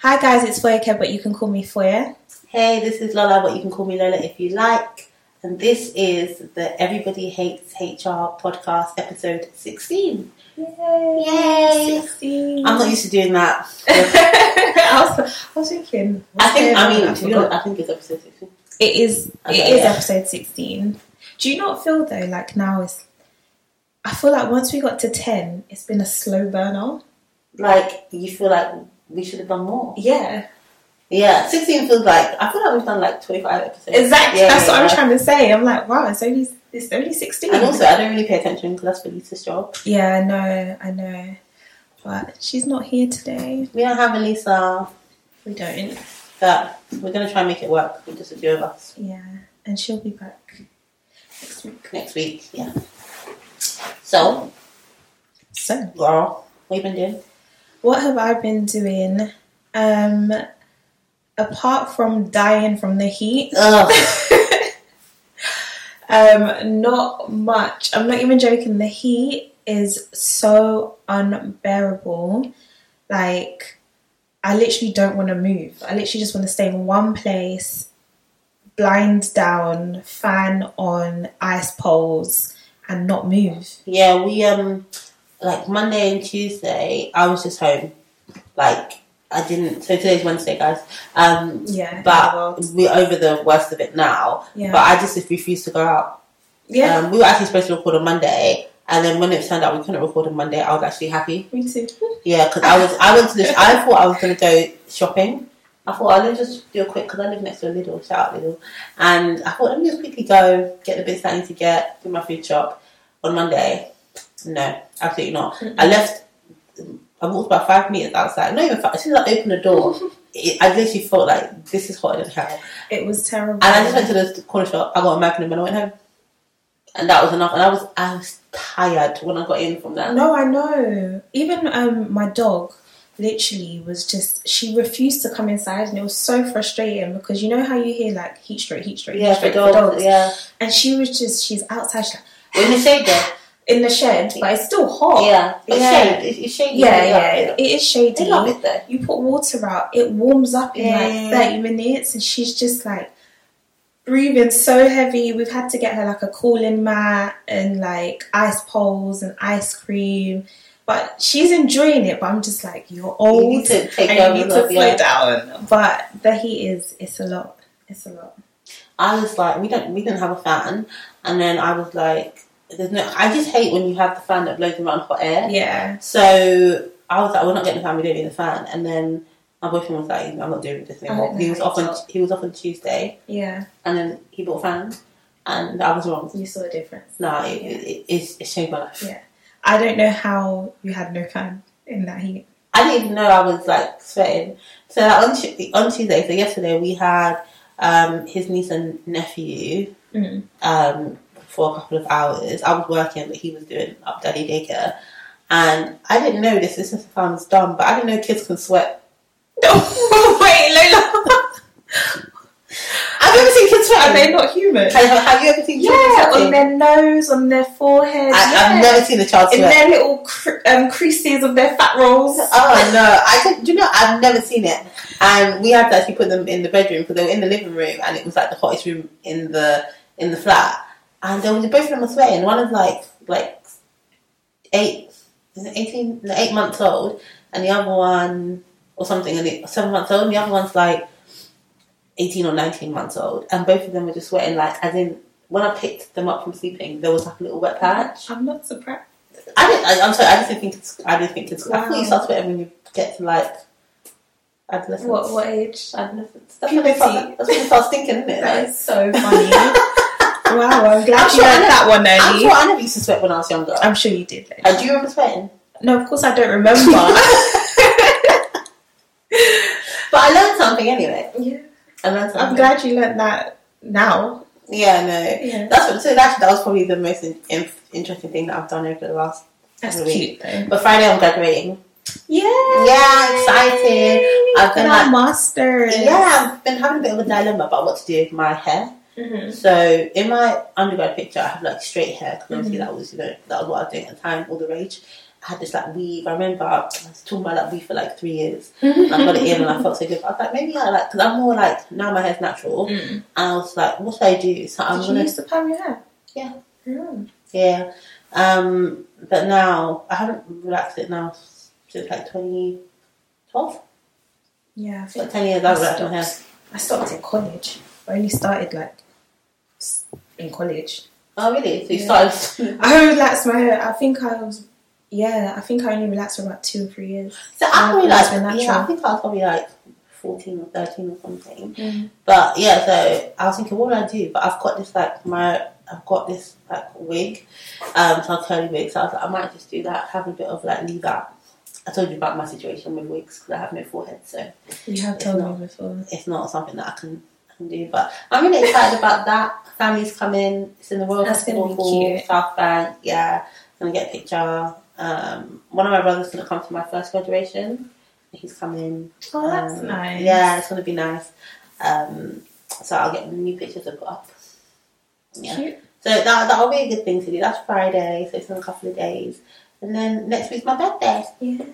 Hi guys, it's Foyeke, but you can call me Foye. Hey, this is Lola, but you can call me Lola if you like. And this is the Everybody Hates HR podcast, episode 16. Yay! Yay. 16. I'm not used to doing that. I, was, I was thinking. I think, I mean, I to be honest, I think it's episode 16. It is. Okay, it is yeah. episode sixteen. Do you not feel though like now it's? I feel like once we got to ten, it's been a slow burn burner. Like, you feel like we should have done more. Yeah, Yeah, 16 feels like, I feel like we've done like 25 episodes. exactly. Yeah, That's yeah, what I'm trying to say. I'm like, wow, it's only it's only sixteen. And also, I don't really pay attention because that's Velisa's job. yeah, I know, I know, but she's not here today. We don't have Velisa, We don't. but we're going to try and make it work with just a few of us Yeah, and she'll be back next week. next week. Yeah. So, So, girl, what you been doing? What have I been doing? Um, apart from dying from the heat. Um, not much. I'm not even joking. The heat is so unbearable. Like, I literally don't want to move. I literally just want to stay in one place, blind down, fan on, ice poles, and not move. Yeah, we um like Monday and Tuesday I was just home. Like I didn't so today's Wednesday guys. Um Yeah. but we're over the worst of it now. yeah. But I just refused to go out. yeah. Um we were actually supposed to record on Monday and then when it turned out we couldn't record on Monday, I was actually happy. me too. Yeah, because I was I went to this I thought I was gonna go shopping. I thought I'll just do a quick because I live next to a Lidl, shout out Lidl, and I thought let me just quickly go get the bits that I need to get, do my food shop on Monday. No, absolutely not. I left. I walked about five meters outside. Not even five. As soon as I opened the door, it, I literally felt like this is hotter than hell. It was terrible. And I just went to the corner shop. I got a Magnum and then I went home, and that was enough. And I was I was tired when I got in from that. No, I know. Even um, my dog literally was just she refused to come inside and it was so frustrating because you know how you hear like heat stroke, heat stroke, Yeah, heat for dogs. for dogs. Yeah, And she was just she's outside she's like, in the shade there. In the shed, but it's still hot. Yeah, it's Yeah. shade. It's, shady. Yeah, yeah, it, it is shady. They love it though. You put water out, it warms up in Yeah. like 30 minutes and she's just like breathing so heavy. We've had to get her like a cooling mat and like ice poles and ice cream. But she's enjoying it, but I'm just like, you're old You need to take and you need to slow down. But the heat is, it's a lot. It's a lot. I was like, we don't, we didn't have a fan, and then I was like, there's no. I just hate when you have the fan that blows around hot air. Yeah. So I was like, we're not getting the fan. We don't need the fan. And then my boyfriend was like, I'm not doing this anymore. He was off on nice. he was off on Tuesday, Yeah. and then he bought a fan, and I was wrong. You saw a difference. No, it, Yeah. it, it's, it changed my life. Yeah. I don't know how you had no fan in that heat. I didn't even know I was like sweating. So like, on, Tu- on Tuesday, so yesterday, we had um, his niece and nephew Mm. um, for a couple of hours. I was working, but he was doing up daddy daycare. And I didn't know this. This sounds dumb, but I didn't know kids can sweat. Wait, Lola. I've never seen kids sweat. not human? Have, have you ever seen children Yeah, on their nose, on their forehead. I, yeah. I've never seen a child sweat. in their little cre- um, creases of their fat rolls. Oh no! I don't, do you know? I've never seen it, and we had to actually put them in the bedroom because they were in the living room, and it was like the hottest room in the in the flat. And they were both of them were sweating. One is like like eight, is it eighteen, no, eight months old, and the other one or something, and the, seven months old. And the other one's like eighteen or nineteen months old, and both of them were just sweating. Like as in, when I picked them up from sleeping, there was like a little wet patch. I'm not surprised. I didn't. I, I'm sorry. I just didn't think it's. I didn't think it's. I thought you start sweating when you get to like adolescence. What what age? Adolescence. That's when, they start, Puberty. that's when you start stinking, isn't it? That Like, is so funny. wow, I'm glad I'm you sure I learned that one I'm sure I never used to sweat when I was younger. I'm sure you did. Uh, do you remember sweating? No, of course I don't remember. But I learned something anyway. yeah. I learned something. I'm glad you learned that now. Yeah, no. Yeah. That's what, so actually that was probably the most in, in, interesting thing that I've done over the last. That's cute though. But Friday I'm graduating. Yeah. Yeah, excited. I've been like- masters. Yeah, I've been having a bit of a dilemma about what to do with my hair. Mhm. So in my undergrad picture, I have like straight hair because obviously Mhm. that was you know that was what I was doing at the time, all the rage. I had this like weave. I remember I was talking about that weave for like three years. And I got it in and I felt so good. I was like, maybe I like, because I'm more like, now my hair's natural. Mm. And I was like, what should I do? So I'm Did you gonna, used to perm your hair? Yeah. Mm. yeah. Um, but now I haven't relaxed it now since like 2012. Yeah, I like 10 years I've relaxed my hair. stopped. I stopped in college. I only started like in college. Oh, really? So you Yeah. started. I relaxed my hair. I think I was, yeah, I think I only relaxed for about two or three years. So I probably like, yeah, I think I was probably like 14 or 13 or something. Mm. But yeah, so I was thinking, what would I do? But I've got this like my, I've got this like wig, um, so curly wig. So I was like, I might just do that, have a bit of like leave out. I told you about my situation with wigs because I have no forehead, so You have It's told not. me before. it's not something that I can, can do. But I'm really excited about that. Family's coming. It's in the Royal That's gonna Festival be Hall, cute. South Bank. Yeah, gonna get a picture. Um, one of my brothers is gonna come to my first graduation. He's coming. Oh, that's Um, nice. Yeah, it's gonna be nice. Um, so I'll get new pictures to put up. Yeah. Cute. So that that'll be a good thing to do. That's Friday, so it's in a couple of days. And then next week's my birthday. Yeah.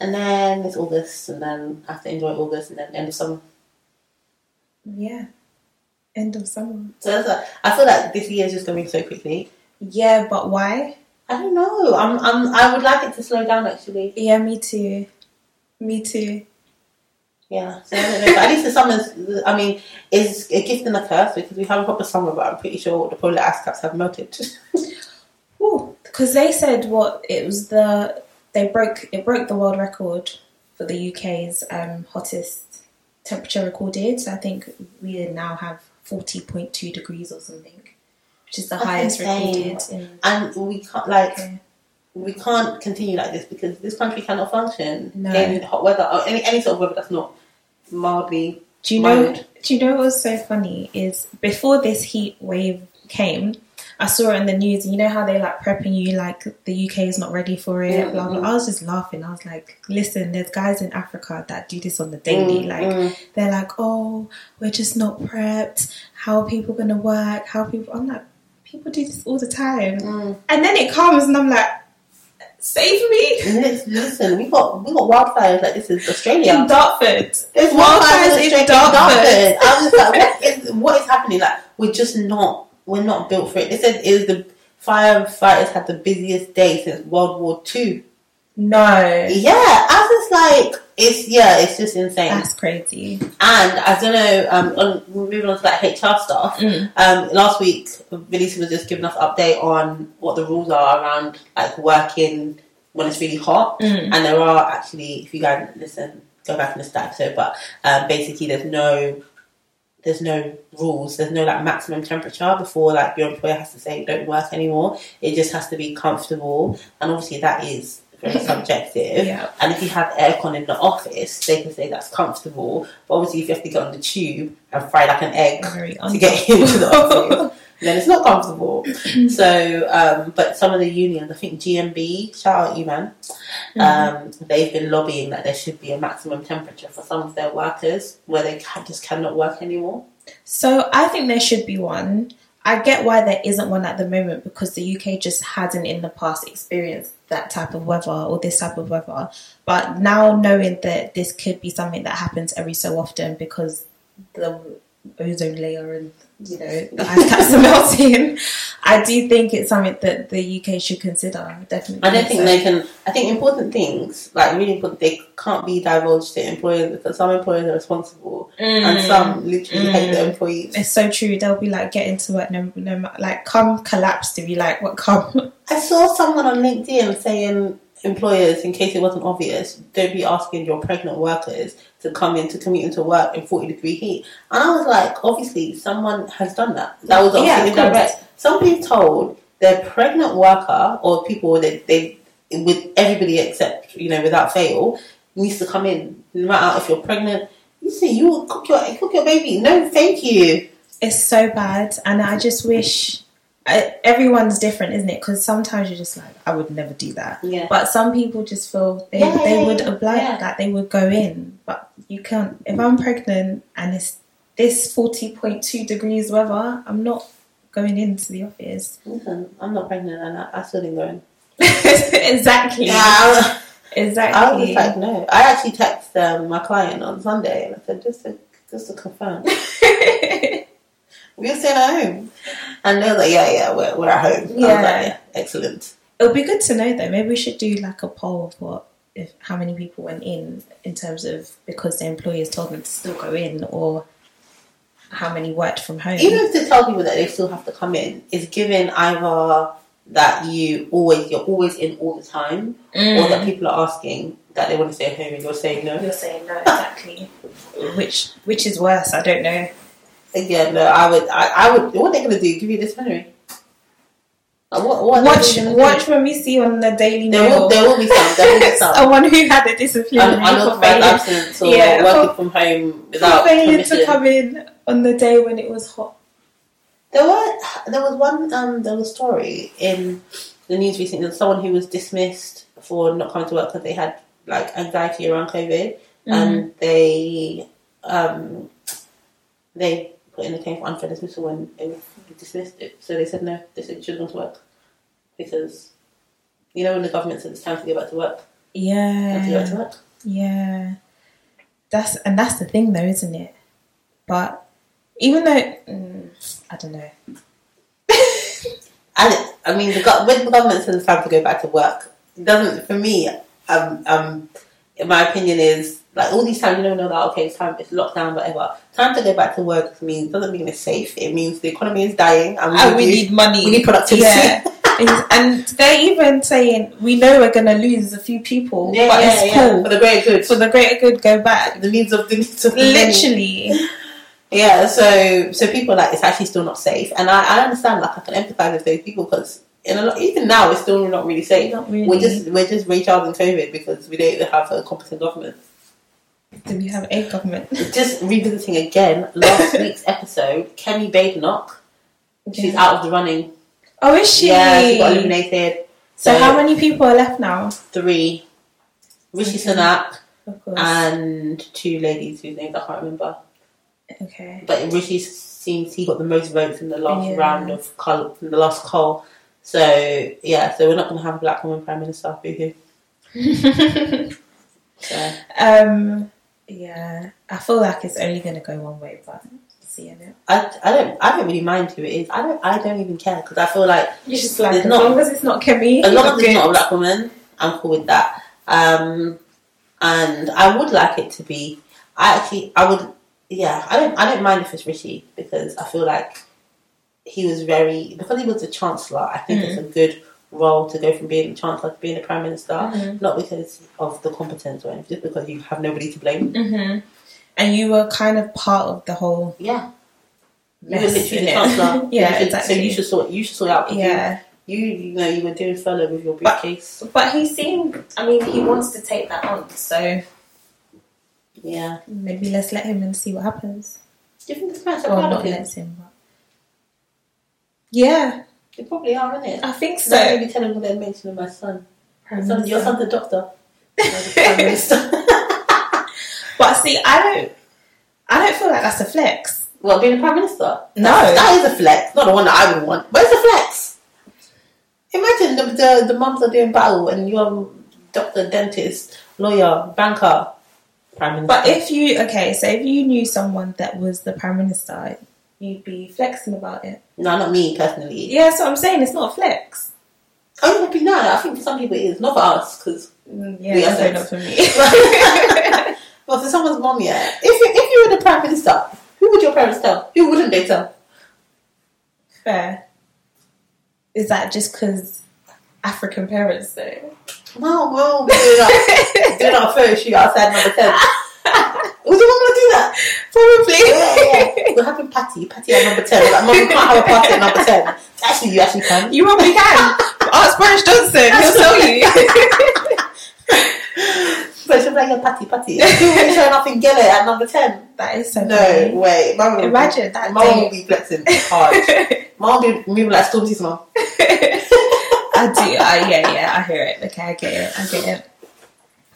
And then it's August, and then I have to enjoy August, and then end of summer. Yeah. End of summer. So that's a, I feel like this year is just going so quickly. Yeah, but why? I don't know. I'm, I'm, I would like it to slow down actually. Yeah, me too. Me too. Yeah. So I don't know. But at least the summer's, I mean, is a gift and a curse because we have a proper summer, but I'm pretty sure the polar ice caps have melted. Because they said what it was the they broke it broke the world record for the UK's um, hottest temperature recorded. So I think we now have forty point two degrees or something, which is the That's highest insane. recorded. In and we can't, like, we can't continue like this because this country cannot function No. in hot weather or any, any sort of weather that's not mildly Do you know? mild. Do you know what was so funny is before this heat wave came, I saw it in the news. And you know how they like prepping you like the UK is not ready for it. Mm, Blah blah. mm. I was just laughing. I was like, listen, there's guys in Africa that do this on the daily. Mm, like mm. they're like, oh, we're just not prepped. How are people gonna work? How people? I'm like, people do this all the time. Mm. And then it comes, and I'm like, save me. Listen, we got we got wildfires like this is Australia. In Dartford, There's wildfires wildfires in in Dartford. Dartford. I was like, what is, what is happening? Like, we're just not, we're not built for it. They said it was the firefighters had the busiest day since World War Two. no, Yeah, I was like, it's yeah, it's just insane. that's crazy. And I don't know, um, on, moving on to that HR stuff. Mm. Um, last week, Vanessa was just giving us an update on what the rules are around like working when it's really hot. Mm. And there are actually, if you guys listen, go back and listen to that episode. But um, basically, there's no, there's no rules. There's no like maximum temperature before like your employer has to say don't work anymore. It just has to be comfortable, and obviously that is very subjective. Yeah. And if you have aircon in the office, they can say that's comfortable. But obviously, if you have to get on the tube and fry like an egg to get into the office, then it's not comfortable. so, um, but some of the unions, I think GMB, shout out you man, um, they've been lobbying that there should be a maximum temperature for some of their workers where they can, just cannot work anymore. So I think there should be one. I get why there isn't one at the moment because the UK just hadn't in the past experienced that type of weather or this type of weather. But now knowing that this could be something that happens every so often because the ozone layer and you know the ice caps are melting, I do think it's something that the UK should consider. Definitely, I don't think so. they can. I think important things, like really important, they can't be divulged to employers because some employers are responsible and Mm. some literally hate the employees. It's so true. They'll be like, get into work, no, no, like, come collapse to be like, what, come? I saw someone on LinkedIn saying employers, in case it wasn't obvious, don't be asking your pregnant workers to come in to commute into work in 40 degree heat. And I was like, obviously, someone has done that. That was obviously Yeah, course. indirect. Somebody told their pregnant worker or people that they, with everybody except, you know, without fail, needs to come in. No matter if you're pregnant, you see, you will cook your cook your baby. No, thank you. It's so bad, and I just wish I, everyone's different, isn't it? Because sometimes you're just like, I would never do that. Yeah. But some people just feel they, Yeah, they yeah, would oblige yeah. that they would go in, but you can't. If I'm pregnant and it's this forty point two degrees weather, I'm not going into the office. Listen, I'm not pregnant and I, I still didn't go in. exactly. Yeah, Exactly. I was like, no. I actually texted um, my client on Sunday and I said, just to, just to confirm, we're staying at home. And they were like, yeah, yeah, we're, we're at home. I was like, Yeah. yeah, excellent. It would be good to know though. Maybe we should do like a poll of what if how many people went in in terms of because their employers told them to still go in or how many worked from home. Even if they tell people that they still have to come in, it's given either that you always, you're always in all the time or that Mm. people are asking that they want to stay at home and you're saying no. You're saying no, exactly. which which is worse? I don't know. Again, no, I would, I, I would, what are they going to do? Give you disciplinary? Like, what, what are Watch do? watch when we see on the Daily There will, there will be some. There will be some. someone who had a disciplinary Un- for failing, absence or Yeah, working for- from home for without failing permission. to come in on the day when it was hot. There were there was one um there was a story in the news recently of someone who was dismissed for not coming to work because they had like anxiety around COVID Mm-hmm. and they um they put in a claim for unfair dismissal when it was dismissed it. So they said no, they said you should have gone to work because you know when the government said it's time to go back to work, time to go back to Yeah, work. yeah. That's and that's the thing, though, isn't it? But even though mm, I don't know, it, I mean, the, when the government says it's time to go back to work, it doesn't for me. Um, um, my opinion, is like all these times you don't know that okay, it's time, it's lockdown, whatever. Time to go back to work means doesn't mean it's safe. It means the economy is dying, and we, and we do- need money. we need productivity. Yeah. and they're even saying we know we're gonna lose a few people, yeah, but yeah, it's yeah, cool for the greater good. for the greater good. Go back. the needs of the needs of. Literally, Yeah, so so people are like it's actually still not safe, and I, I understand. Like I can empathise with those people because in a lot, even now it's still not really safe. not really. We're just we're just recharging COVID because we don't have a competent government. Do we have a government? Just revisiting again last week's episode, Kemi Badenoch. She's out of the running. Oh, is she? Yeah, she got eliminated. So how many people are left now? Three. Rishi Okay. Sunak and two ladies whose names I can't remember. okay. But Rishi seems he got the most votes in the last Yeah. round of col- in the last call. So yeah, so we're not going to have a black woman prime minister. Boo So um. Yeah, I feel like it's only gonna go one way, but seeing it. I, I don't I don't really mind who it is. I don't I don't even care because I feel like You just like as not- long as it's not Kemi. as long as it's not a black woman, I'm cool with that. Um, and I would like it to be. I actually, I would. Yeah, I don't. I don't mind if it's Rishi because I feel like he was very because he was the chancellor. I think it's a good role to go from being chancellor to being the prime minister. Mhm. Not because of the competence or anything, just because you have nobody to blame. hmm And you were kind of part of the whole. Yeah, you were literally the chancellor. Yeah, You should- exactly. So you should sort. You should sort out. Yeah, You, you know, you were doing furlough with your But- briefcase. but he seemed. I mean, he wants to take that on, so Yeah. maybe let's let him and see what happens. Do you think the parents are Well, proud not of him? let him, but yeah, They probably are, isn't it? I think So, so. Don't be telling what they're mentioning my son. Son- Your son's a doctor. Prime Minister. But see, I don't. I don't feel like that's a flex. Well, being a Prime Minister? No. That's- that is a flex. Not the one that I would want. But it's a flex. Imagine the, the, the mums are doing battle and you're doctor, dentist, lawyer, banker, Prime Minister. But if you okay, so if you knew someone that was the prime minister, you'd be flexing about it. No, not me personally. Yeah, so I'm saying. It's not a flex. Oh, it would be no. I think for some people it is. Not for us, because Mm, Yeah, We are not for me. Well, for someone's mom, yeah. If you if you were the prime minister, who would your parents tell? Who wouldn't they tell? Fair. Is that just because African parents though? Mom, mom, we're our, doing our photo shoot outside number ten. Would your mom Probably. Yeah, yeah. We're having patty, patty at number ten. We're like, mom, we can't have a party at number ten. Actually, you actually can. You probably can. Ask Boris Johnson. He'll tell you. But she'll be like, yeah, patty, patty. Who showing up in Gele at number ten? that is so No funny. way. Mum will Imagine be, that Mum will be flexing hard. Mum will be moving like Stormzy's mum. I do. I, yeah, yeah. I hear it. Okay, I get it. I get it.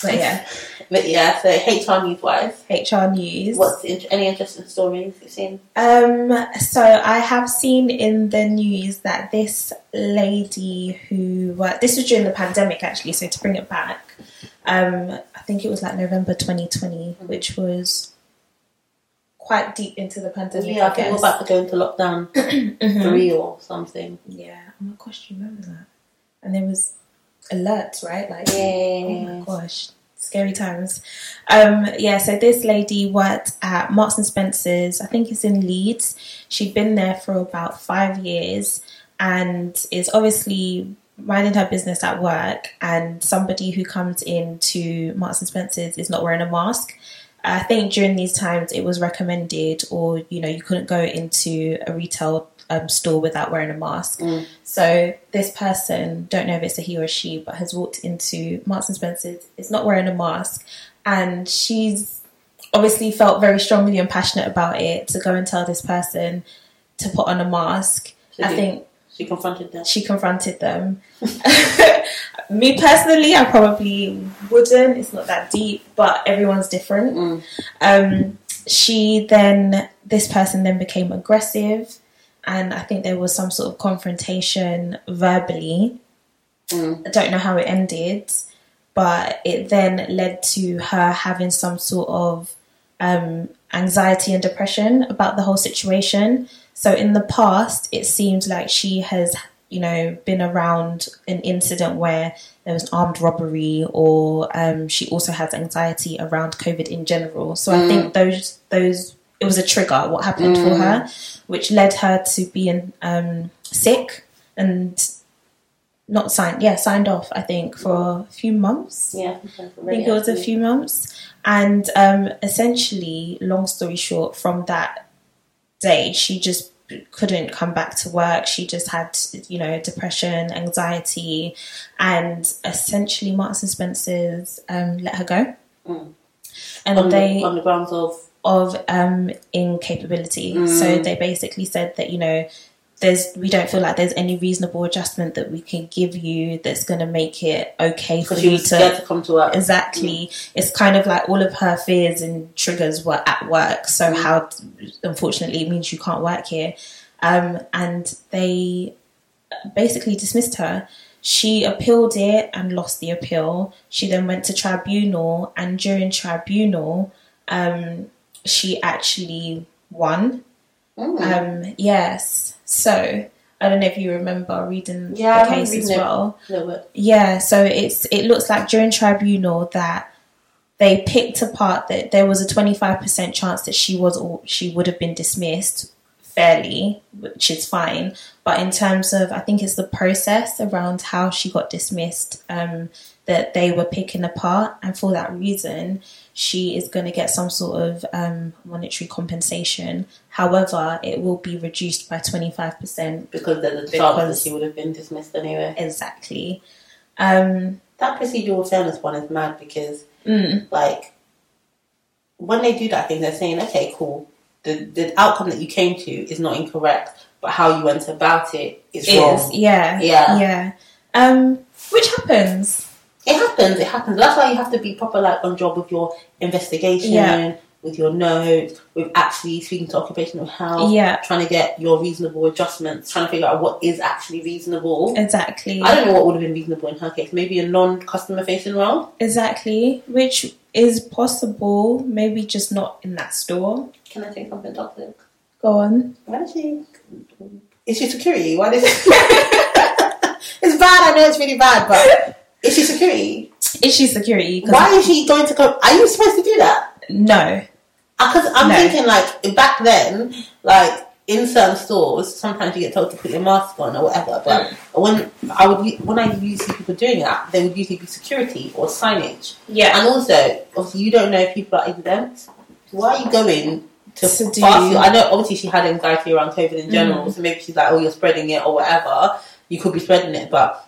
But yeah, but yeah, so HR news wise, HR news. what's int- any interesting stories you've seen? Um, so I have seen in the news that this lady who worked, this was during the pandemic actually, so to bring it back, um, I think it was like November 2020, which was quite deep into the pandemic, yeah, I I think we're about to go into lockdown Mhm. three or something. Yeah, oh my gosh, do you remember that? And there was alerts, right? Like, Yeah. oh my gosh, scary times. Um, yeah, so this lady worked at Marks and Spencers. I think it's in Leeds. She'd been there for about five years, and is obviously minding her business at work. And somebody who comes into Marks and Spencers is not wearing a mask. I think during these times it was recommended, or you know, you couldn't go into a retail um, store without wearing a mask. Mm. So this person, don't know if it's a he or a she, but has walked into Marks and Spencers, is not wearing a mask, and she's obviously felt very strongly and passionate about it to go and tell this person to put on a mask. So I you- think she confronted them. she confronted them. Me personally, I probably wouldn't. It's not that deep, but everyone's different. Mm. Um, she then, this person then became aggressive, and I think there was some sort of confrontation verbally. Mm. I don't know how it ended, but it then led to her having some sort of um, anxiety and depression about the whole situation. So in the past, it seemed like she has, you know, been around an incident where there was an armed robbery, or um, she also has anxiety around COVID in general. So I think those those it was a trigger what happened for her, which led her to being um, sick and not signed. Yeah, signed off. I think for a few months. Yeah, I think it was a few months. And um, essentially, long story short, from that day, she just couldn't come back to work. She just had, you know, depression, anxiety, and essentially, Marks and Spencers um, let her go. Mm. And on, they the, on the grounds of of um, incapability. So Mm. they basically said that you know there's we don't feel like there's any reasonable adjustment that we can give you that's going to make it okay for you to to come to work. Exactly. It's kind of like all of her fears and triggers were at work. So Mm. how, unfortunately, it means you can't work here. Um, and they basically dismissed her. She appealed it and lost the appeal. She then went to tribunal, and during tribunal, um, she actually won. Mm. Um, yes. So I don't know if you remember reading Yeah, the case as well. Yeah, so it's it looks like during tribunal that they picked apart that there was a twenty five percent chance that she was or she would have been dismissed fairly, which is fine. But in terms of I think it's the process around how she got dismissed, um, that they were picking apart and for that reason she is going to get some sort of um, monetary compensation. However, it will be reduced by 25%. because there's a chance that she would have been dismissed anyway. Exactly. Um, That procedural fairness one is mad because, mm, like, when they do that thing, they're saying, okay, cool, the the outcome that you came to is not incorrect, but how you went about it is is wrong. yeah Yeah. yeah um which happens It happens. It happens. That's why you have to be proper, like, on job with your investigation, Yeah. with your notes, with actually speaking to occupational health, yeah trying to get your reasonable adjustments, trying to figure out what is actually reasonable. exactly I don't know what would have been reasonable in her case. Maybe a non-customer facing role. exactly which is possible maybe just not in that store Can I say something toxic? go on Why does she? Is she security? Why does? it's bad. I know it's really bad, but is she security? is she security? Why is she going to go? Are you supposed to do that? no Because I'm No. thinking like back then, like in certain stores, sometimes you get told to put your mask on or whatever. But when I would when I usually see people doing that, they would usually be security or signage. yeah And also, obviously, you don't know if people are exempt. Why are you going to, To do-? I know, obviously, she had anxiety around COVID in general, Mm. so maybe she's like, "Oh, you're spreading it" or whatever. You could be spreading it, but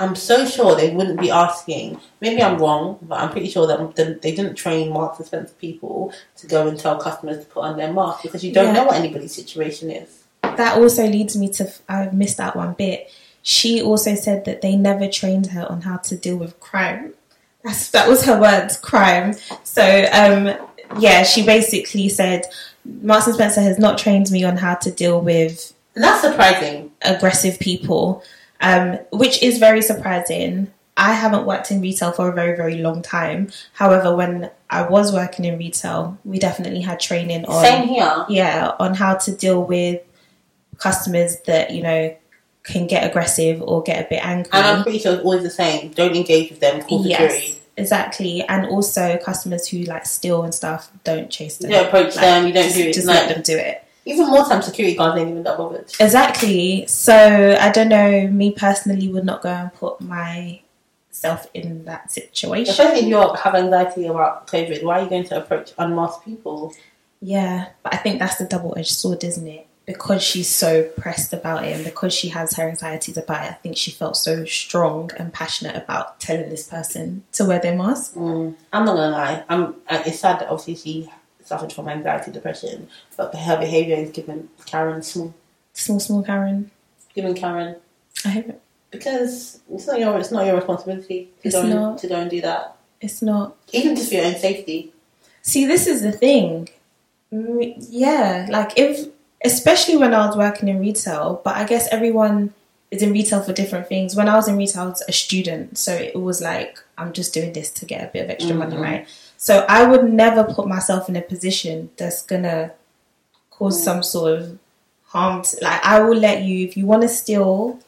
I'm so sure they wouldn't be asking. Maybe I'm wrong, but I'm pretty sure that they didn't train Marks and Spencer people to go and tell customers to put on their mask because you don't Yeah. know what anybody's situation is. that also leads me to I missed that one bit she also said that they never trained her on how to deal with crime That's, that was her words, crime. So, um, yeah, she basically said, Marks and Spencer has not trained me on how to deal with And that's surprising. aggressive people, um, which is very surprising. I haven't worked in retail for a very, very long time. However, when I was working in retail, we definitely had training on Same here. yeah, on how to deal with customers that, you know, can get aggressive or get a bit angry. And I'm pretty sure it's always the same. Don't engage with them. Call security. Yes, exactly. And also customers who like steal and stuff, don't chase them. You don't approach Like, them. You don't just, do it. Just Like, let them do it. Even more time, security guards ain't even that bothered. Exactly. So I don't know. Me personally would not go and put myself in that situation. Especially if you have anxiety about COVID, why are you going to approach unmasked people? Yeah, but I think that's the double edged sword, isn't it? Because she's so pressed about it and because she has her anxieties about it, I think she felt so strong and passionate about telling this person to wear their mask. Mm, I'm not gonna lie. I'm. It's sad that obviously she suffered from anxiety, depression, but her behaviour is given Karen small, Small, small Karen. given Karen I hate it. because it's not your. It's not your responsibility to It's go and, not. to go and do that. It's not. Even just for your own safety. See, this is the thing. Mm, Yeah, like if, especially when I was working in retail, but I guess everyone is in retail for different things. When I was in retail, I was a student, so it was like I'm just doing this to get a bit of extra money, Mhm. right? So I would never put myself in a position that's gonna cause Mm. some sort of harm. To, like I will let you if you want to steal,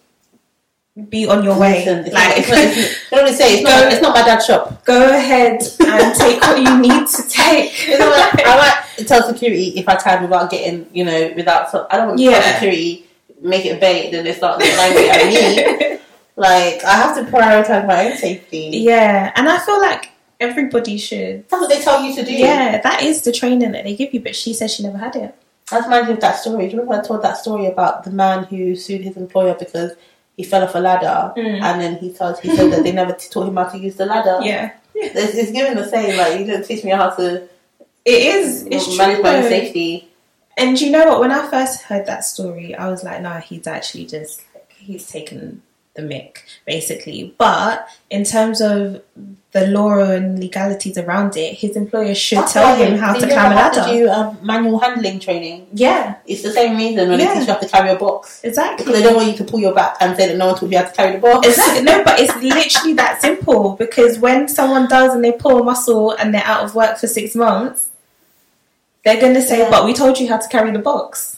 be on your way. Listen, like it's not, it's, you know what they say? It's not. It's not my dad's shop. go ahead and take what you need to take. You know what? I might tell security if I can without getting, you know, without. So, I don't want to Yeah. tell security make it a bait, then they start getting angry at me. Like I have to prioritize my own safety. Yeah, and I feel like everybody should. That's what they tell you to do. Yeah, that is the training that they give you, but she says she never had it. That's reminds me of that story. Do you remember I told that story about the man who sued his employer because he fell off a ladder, Mm. and then he told he said that they never taught him how to use the ladder. Yeah, It's, it's given the same. Like you didn't teach me how to it is. It's manage true. my own safety. And you know what? When I first heard that story, I was like, "No, he's actually just he's taken the mic, basically." But in terms of the law and legalities around it, his employer should That's tell why him how to climb a ladder. To do um, manual handling training. Yeah, It's the same reason when Yeah. they teach you how to carry a box. exactly. Because they don't want you to pull your back and say that no one taught you how to carry the box. Exactly. No, but it's literally that simple because when someone does and they pull a muscle and they're out of work for six months, they're going to say, Yeah. But we told you how to carry the box.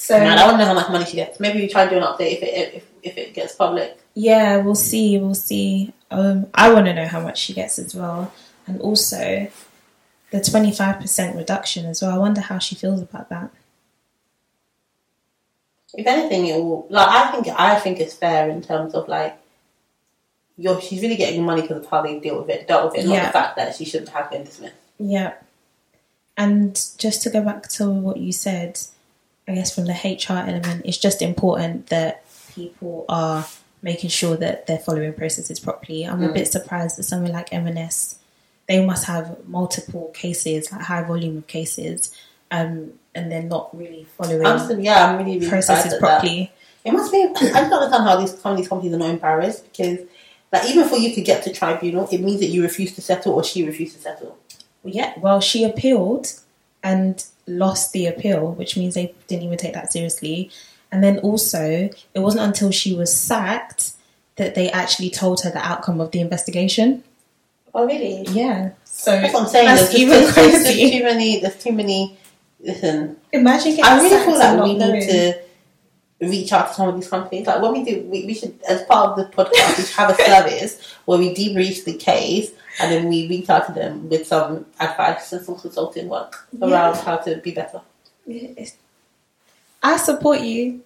So, Man, I to know how much money she gets. Maybe we try and do an update if it if, if it gets public. yeah, we'll see. We'll see. Um, I want to know how much she gets as well. And also the 25% reduction as well. I wonder how she feels about that. If anything, it will. Like I think I think it's fair in terms of like. You're, she's really getting money because of how they deal with it, dealt with it, not Yeah. the fact that she shouldn't have been dismissed. Yeah. And just to go back to what you said, I guess from the HR element, it's just important that people are making sure that they're following processes properly. I'm a Mm. bit surprised that somewhere like M&S, they must have multiple cases, like high volume of cases, um, and they're not really following yeah, I'm really, really processes at that. properly. It must be. I just don't understand how these some of these companies are not embarrassed because, like, even for you to get to tribunal, it means that you refuse to settle or she refused to settle. Yeah, well, she appealed and lost the appeal, which means they didn't even take that seriously. And then also, it wasn't until she was sacked that they actually told her the outcome of the investigation. Oh, really? Yeah. So That's what I'm saying. That's There's, just, even there's, there's, there's crazy. too many. There's too many. Listen, imagine getting I really feel and like we need knowing. to reach out to some of these companies. Like when we do, we, we should, as part of the podcast, we should have a service where we debrief the case and then we reach out to them with some advice and some consulting work Yeah. around how to be better. It's- I support you.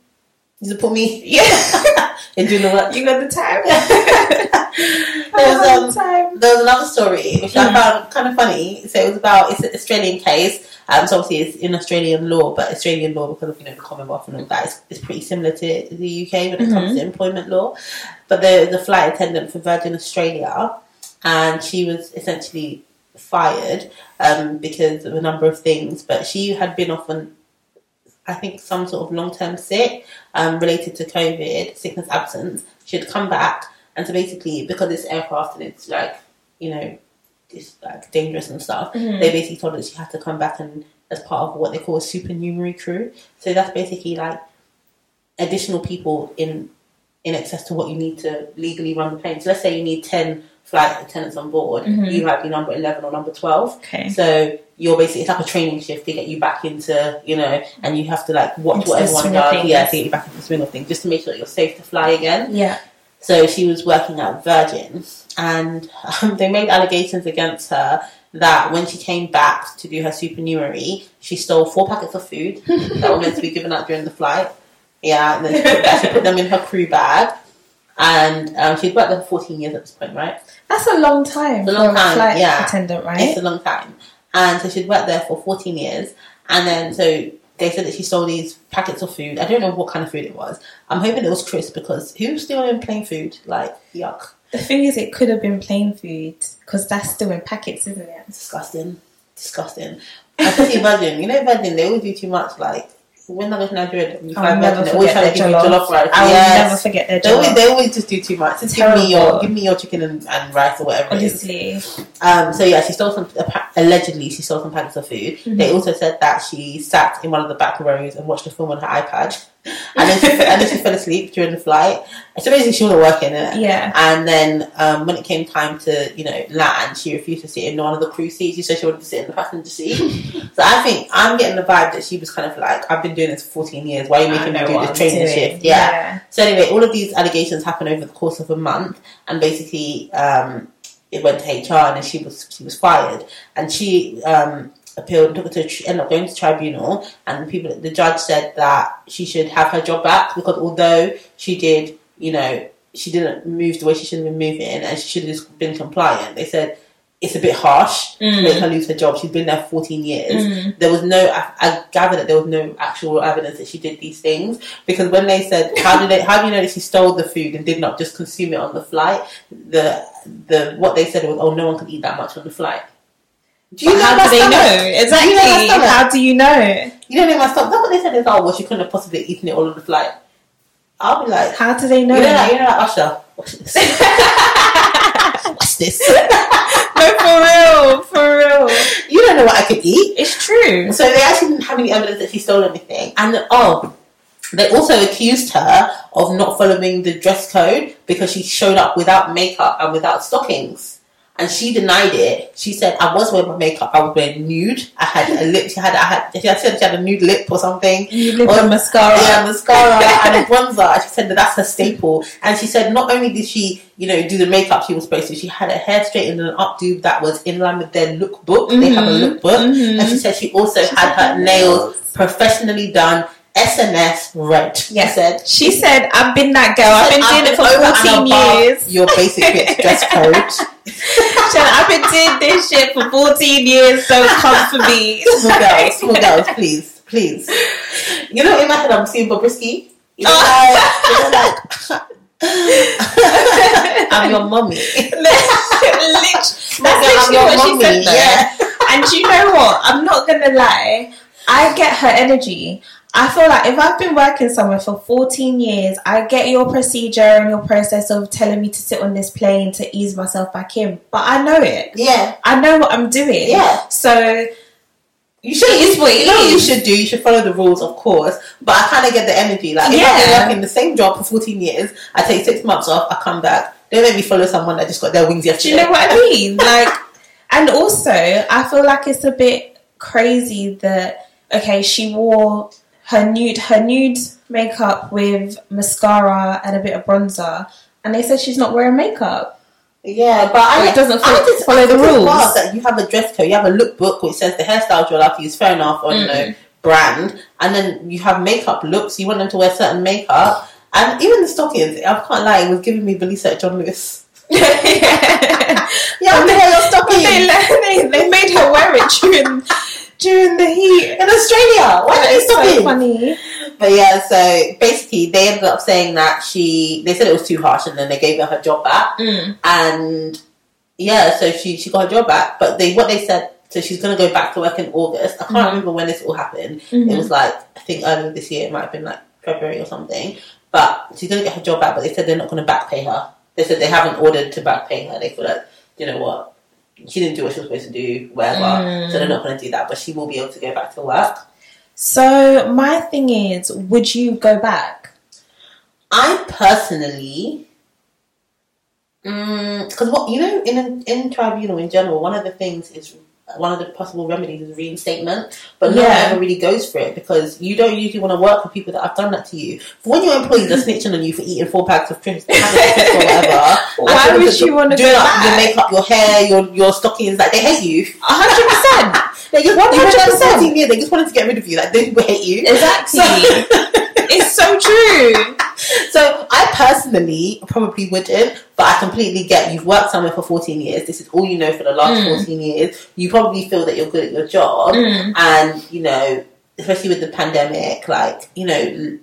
You support me Yeah, in doing the work. you got the time. I There's, um, time. There was another story which I Mm. found kind of funny. So it was about it's an Australian case. Um, so obviously it's in Australian law, but Australian law because of you know the Commonwealth and all that is, is pretty similar to the UK when it comes Mhm. to employment law. But the the flight attendant for Virgin Australia, and she was essentially fired um, because of a number of things. But she had been off on I think some sort of long term sick um, related to COVID, sickness absence. She had come back, and so basically because it's aircraft and it's like you know, it's like dangerous and stuff. Mhm. They basically told her that she had to come back and as part of what they call a supernumerary crew. So that's basically like additional people in in excess to what you need to legally run the plane. So let's say you need ten flight attendants on board. Mhm. You might be number eleven or number twelve. Okay. So you're basically it's like a training shift to get you back into you know, and you have to like watch Into what everyone does. things. Yeah, to get you back into the swing of things, just to make sure that you're safe to fly again. Yeah. So she was working at Virgin, and um, they made allegations against her that when she came back to do her supernumerary, she stole four packets of food that were meant to be given out during the flight. Yeah, and then she put, that, she put them in her crew bag. And um, she'd worked there for 14 years at this point, right? That's a long time It's a long time, a flight yeah. attendant, right? It's a long time. And so she'd worked there for 14 years. And then, so they said that she stole these packets of food. I don't know what kind of food it was. I'm hoping it was crisp because who's stealing plain food? Like, yuck. The thing is, it could have been plain food because that's still in packets, isn't it? Disgusting. Disgusting. I Especially Virgin. You know, Virgin, they always do too much. Like, when I go to Nigeria, you I'll find never Virgin, always forget try to give you jollof. rice. I will Yes. never forget their They always, they always just do too much. Just give me your give me your chicken and, and rice or whatever. Honestly, Um, so yeah, she stole some. Allegedly, she stole some packets of food. Mhm. They also said that she sat in one of the back rows and watched a film on her iPad, and then she, and then she fell asleep during the flight. So basically, she wasn't working it. yeah. And then um, when it came time to you know land, she refused to sit in one of the crew seats. She said she wanted to sit in the passenger seat. so I think I'm getting the vibe that she was kind of like, I've been doing this for 14 years. Why are you making me do this training shift? yeah. So anyway, all of these allegations happened over the course of a month, and basically, um, it went to HR, and she was she was fired, and she um, appealed, took it to ended up going to tribunal, and people the judge said that she should have her job back because although she did, you know, she didn't move the way she should have been moving, and she should have just been compliant. They said. It's a bit harsh to Mm. make her lose her job. She's been there 14 years Mm. there was no I, I gather that there was no actual evidence that she did these things because when they said how did they how do you know that she stole the food and did not just consume it on the flight the the what they said was oh no one could eat that much on the flight do But how my do they stomach? know? Do you know Exactly. How do you know? you don't know my stomach that's what they said is oh well she couldn't have possibly eaten it all on the flight I'll be like How do they know? you know like, you know like Usher watch this watch this no, for real, for real. you don't know what I could eat It's true. So they actually didn't have any evidence that she stole anything. And oh, they also accused her of not following the dress code because she showed up without makeup and without stockings. And she denied it. She said, "I was wearing my makeup. I was wearing nude. I had a lip. She had. I had. She said she had a nude lip or something. You live Or- mascara. Yeah, mascara and a bronzer. She said that that's her staple. And she said not only did she, you know, do the makeup she was supposed to, she had her hair straightened and an updo that was in line with their lookbook. They have a Mhm. lookbook. Mhm. And she said she also had her nails professionally done, SNS red. She said. She said, "I've been that girl. I've been doing it for fourteen years." Your basic bitch dress code. She said, "I've been doing this shit for fourteen years. Don't come for me." Small girls, small girls, please, please. You know, in my head, I'm seeing Bobrisky. You know, Oh. like, you know, like I'm your mommy. Literally, that's literally your what she said. Yeah. And you know what? I'm not gonna lie. I get her energy. I feel like if I've been working somewhere for 14 years, I get your procedure and your process of telling me to sit on this plane to ease myself back in. But I know it. Yeah. I know what I'm doing. Yeah. So You should. It is what it you know what you should do. You should follow the rules, of course. But I kind of get the energy. Like if I've Yeah. been working the same job for 14 years, I take six months off. I come back. Don't make me follow someone that just got their wings yesterday. do you know what I mean? Like, and also I feel like it's a bit crazy that okay, she wore her nude her nude makeup with mascara and a bit of bronzer, and they said she's not wearing makeup. Yeah, but I, It doesn't I follow- just, follow I the rules. That you have a dress code, you have a lookbook which says the hairstyles you're allowed to use, fair enough, or you know, Mm. brand, and then you have makeup looks. You want them to wear certain makeup, and even the stockings. I can't lie, it was giving me Velisa at John Lewis. yeah, to wear your stockings they, they they made her wear it during during the heat. in Australia. Why are you It's so funny. But yeah, so basically they ended up saying that she they said it was too harsh and then they gave her her job back Mm. and yeah, so she she got her job back. But they what they said so she's gonna go back to work in August. I can't Mhm. remember when this all happened. Mhm. It was like I think earlier this year, it might have been like February or something. But she's gonna get her job back, but they said they're not gonna back pay her. They said they haven't ordered to back pay her. They feel like you know what, she didn't do what she was supposed to do, whatever. Mm. So they're not going to do that, but she will be able to go back to work. So my thing is, would you go back? I personally, because what you know, in in tribunal in general, one of the things is one of the possible remedies is reinstatement, but no Yeah. one ever really goes for it because you don't usually want to work with people that have done that to you. For when your employees are snitching on you for eating four packs of crisps, or whatever, Why would you wanna doing go up your makeup, your hair, your your stockings? Like they hate you. A hundred percent. They just, you've been there for 100%. years, They just wanted to get rid of you. Like people hate you. Exactly. So- It's so true. So I personally probably wouldn't, but I completely get you've worked somewhere for 14 years. This is all you know for the last Mm. 14 years. You probably feel that you're good at your job, Mm. and you know, especially with the pandemic, like you know,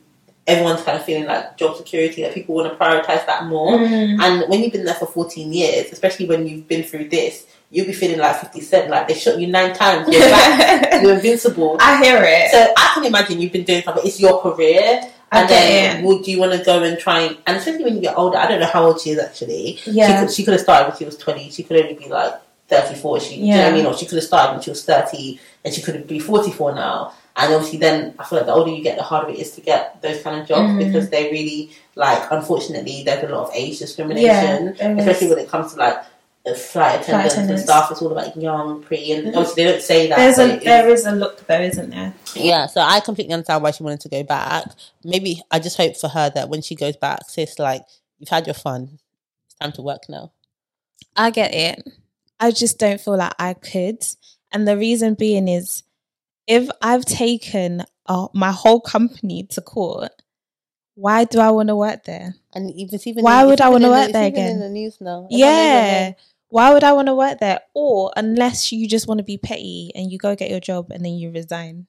everyone's kind of feeling like job security. That people want to prioritize that more. Mm. And when you've been there for 14 years, especially when you've been through this, you'll be feeling like 50 Cent, like they shot you nine times. You're back. you're invincible. I hear it. So I can imagine you've been doing something. It's your career. And then it. would you want to go and try and, and especially when you get older, I don't know how old she is actually. She Yeah. could, she could have started when she was 20. She could only be like 34. She, do you know what I mean? Or she could have started when she was 30 and she could be 44 now. And obviously then I feel like the older you get, the harder it is to get those kind of jobs Mhm. because they really, like, unfortunately, there's a lot of age discrimination. is. especially when it comes to like flight attendants, and attendants. stuff. It's all about young, pretty, and Mhm. obviously they don't say that. There's a is- there is a look though, isn't there? yeah, so I completely understand why she wanted to go back. Maybe I just hope for her that when she goes back, sis, like you've had your fun. It's time to work now. I get it. I just don't feel like I could. And the reason being is if I've taken uh, my whole company to court, why do I want to work there? And even even Why would I wanna work there again? In the news now. Yeah. Why would I want to work there? Or unless you just want to be petty and you go get your job and then you resign.